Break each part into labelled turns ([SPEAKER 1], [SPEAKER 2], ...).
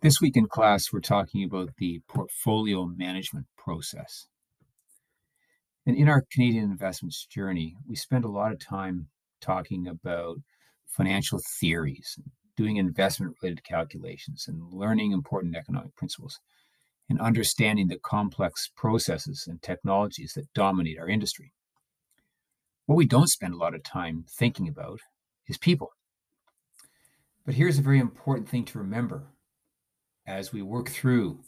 [SPEAKER 1] This week in class, we're talking about the portfolio management process. And in our Canadian investments journey, we spend a lot of time talking about financial theories, doing investment related calculations, and learning important economic principles, and understanding the complex processes and technologies that dominate our industry. What we don't spend a lot of time thinking about is people. But here's a very important thing to remember as we work through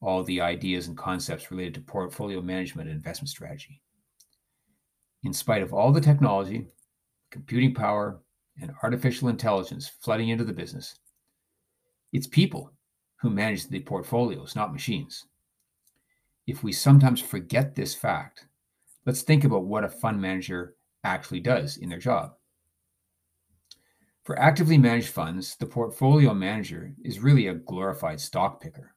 [SPEAKER 1] all the ideas and concepts related to portfolio management and investment strategy. In spite of all the technology, computing power, and artificial intelligence flooding into the business, it's people who manage the portfolios, not machines. If we sometimes forget this fact, let's think about what a fund manager actually does in their job. For actively managed funds, the portfolio manager is really a glorified stock picker.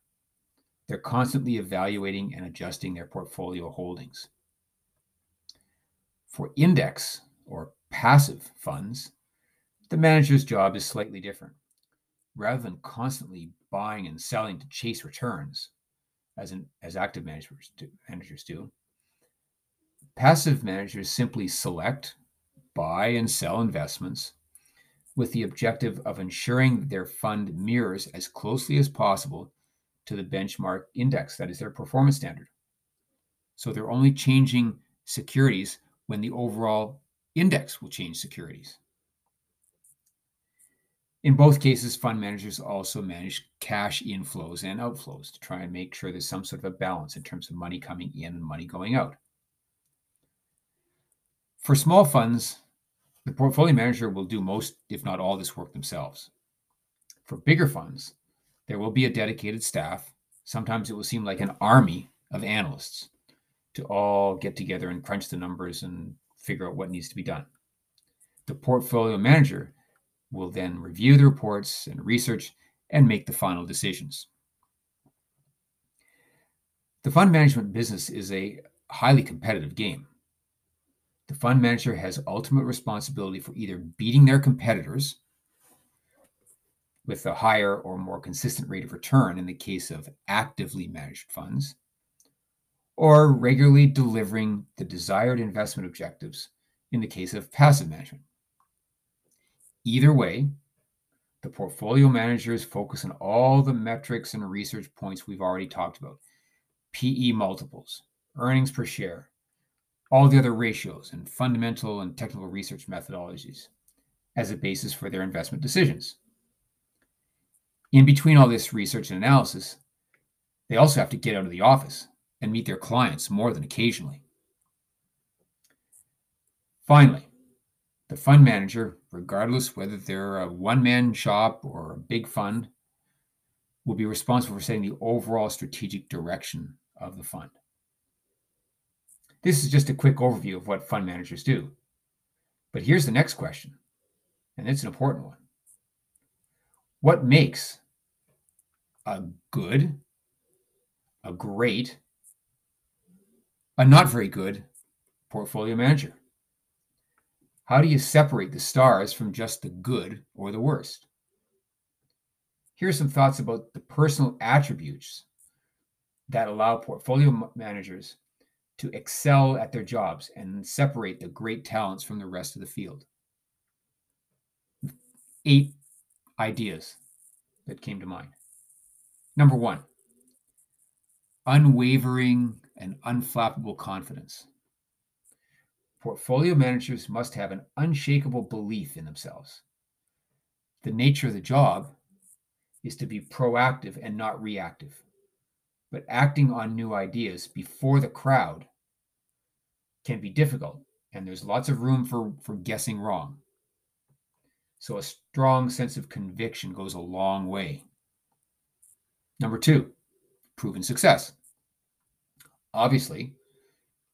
[SPEAKER 1] They're constantly evaluating and adjusting their portfolio holdings. For index or passive funds, the manager's job is slightly different. Rather than constantly buying and selling to chase returns, as, in, as active managers do, managers do, passive managers simply select, buy, and sell investments with the objective of ensuring that their fund mirrors as closely as possible to the benchmark index, that is their performance standard. So they're only changing securities when the overall index will change securities. In both cases, fund managers also manage cash inflows and outflows to try and make sure there's some sort of a balance in terms of money coming in and money going out. For small funds, the portfolio manager will do most, if not all, this work themselves. For bigger funds, there will be a dedicated staff. Sometimes it will seem like an army of analysts to all get together and crunch the numbers and figure out what needs to be done. The portfolio manager will then review the reports and research and make the final decisions. The fund management business is a highly competitive game. The fund manager has ultimate responsibility for either beating their competitors with a higher or more consistent rate of return in the case of actively managed funds, or regularly delivering the desired investment objectives in the case of passive management. Either way, the portfolio managers focus on all the metrics and research points we've already talked about PE multiples, earnings per share, all the other ratios and fundamental and technical research methodologies as a basis for their investment decisions. In between all this research and analysis, they also have to get out of the office and meet their clients more than occasionally. Finally, the fund manager, regardless whether they're a one man shop or a big fund, will be responsible for setting the overall strategic direction of the fund. This is just a quick overview of what fund managers do. But here's the next question, and it's an important one. What makes a good, a great, a not very good portfolio manager? How do you separate the stars from just the good or the worst? Here are some thoughts about the personal attributes that allow portfolio managers to excel at their jobs and separate the great talents from the rest of the field. Eight ideas that came to mind. Number one, unwavering and unflappable confidence. Portfolio managers must have an unshakable belief in themselves. The nature of the job is to be proactive and not reactive but acting on new ideas before the crowd can be difficult and there's lots of room for, for guessing wrong. So, a strong sense of conviction goes a long way. Number two, proven success. Obviously,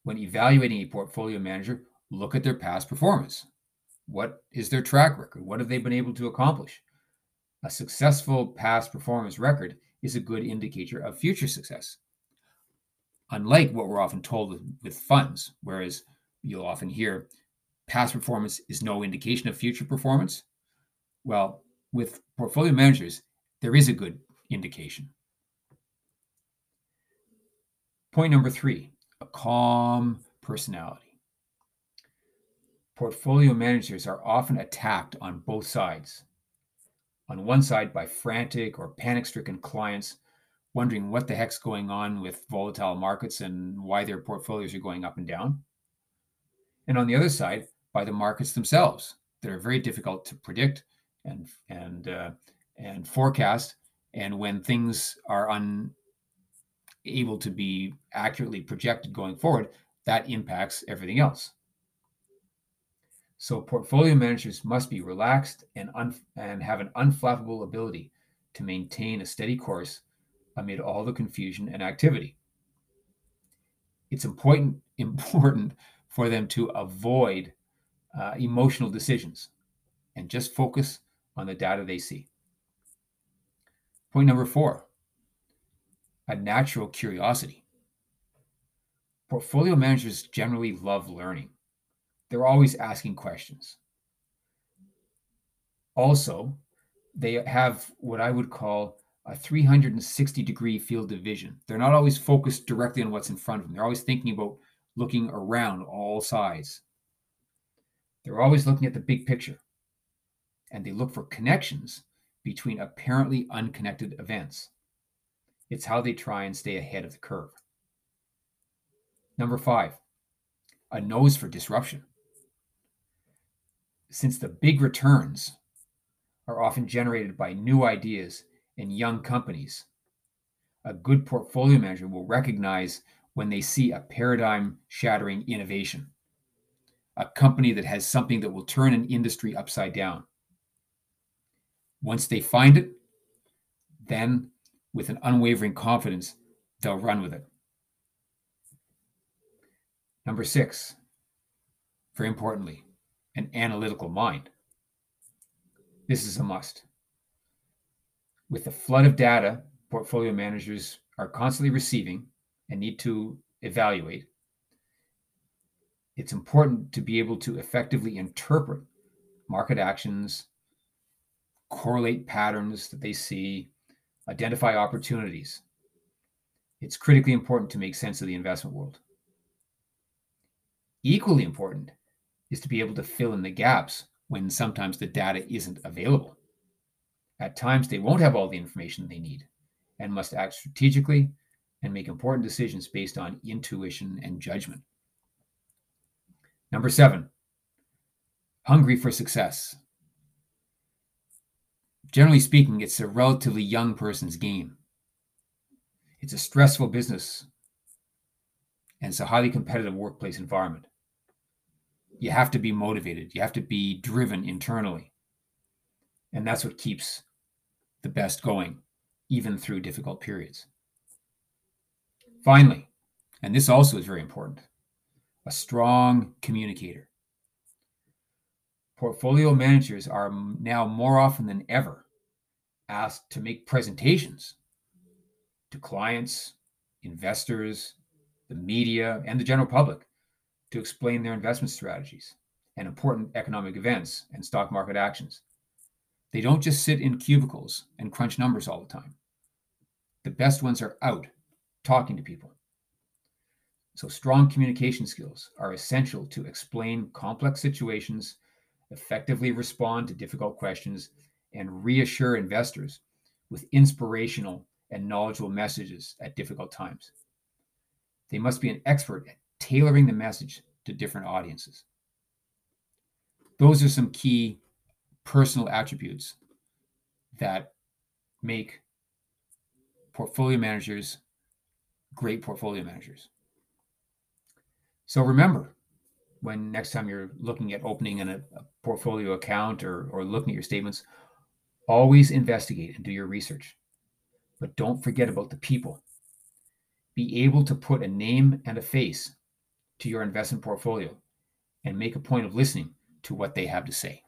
[SPEAKER 1] when evaluating a portfolio manager, look at their past performance. What is their track record? What have they been able to accomplish? A successful past performance record is a good indicator of future success. Unlike what we're often told with, funds, whereas you'll often hear past performance is no indication of future performance. Well, with portfolio managers, there is a good indication. Point number three a calm personality. Portfolio managers are often attacked on both sides. On one side, by frantic or panic stricken clients wondering what the heck's going on with volatile markets and why their portfolios are going up and down. And on the other side, by the markets themselves that are very difficult to predict and and uh, and forecast. And when things are unable to be accurately projected going forward, that impacts everything else. So portfolio managers must be relaxed and un- and have an unflappable ability to maintain a steady course amid all the confusion and activity. It's important important for them to avoid uh, emotional decisions and just focus on the data they see. Point number four a natural curiosity. Portfolio managers generally love learning, they're always asking questions. Also, they have what I would call a 360 degree field of vision. They're not always focused directly on what's in front of them. They're always thinking about looking around all sides. They're always looking at the big picture. And they look for connections between apparently unconnected events. It's how they try and stay ahead of the curve. Number five, a nose for disruption. Since the big returns are often generated by new ideas and young companies, a good portfolio manager will recognize when they see a paradigm shattering innovation, a company that has something that will turn an industry upside down. Once they find it, then with an unwavering confidence, they'll run with it. Number six, very importantly, an analytical mind. This is a must. With the flood of data portfolio managers are constantly receiving and need to evaluate, it's important to be able to effectively interpret market actions, correlate patterns that they see, identify opportunities. It's critically important to make sense of the investment world. Equally important is to be able to fill in the gaps when sometimes the data isn't available. At times, they won't have all the information they need and must act strategically and make important decisions based on intuition and judgment. Number seven, hungry for success. Generally speaking, it's a relatively young person's game. It's a stressful business and it's a highly competitive workplace environment. You have to be motivated, you have to be driven internally. And that's what keeps the best going, even through difficult periods. Finally, and this also is very important, a strong communicator. Portfolio managers are now more often than ever asked to make presentations to clients, investors, the media, and the general public to explain their investment strategies and important economic events and stock market actions. They don't just sit in cubicles and crunch numbers all the time. The best ones are out talking to people. So, strong communication skills are essential to explain complex situations, effectively respond to difficult questions, and reassure investors with inspirational and knowledgeable messages at difficult times. They must be an expert at tailoring the message to different audiences. Those are some key personal attributes that make portfolio managers great portfolio managers. So remember, when next time you're looking at opening a, a portfolio account or, or looking at your statements, always investigate and do your research. But don't forget about the people. Be able to put a name and a face to your investment portfolio and make a point of listening to what they have to say.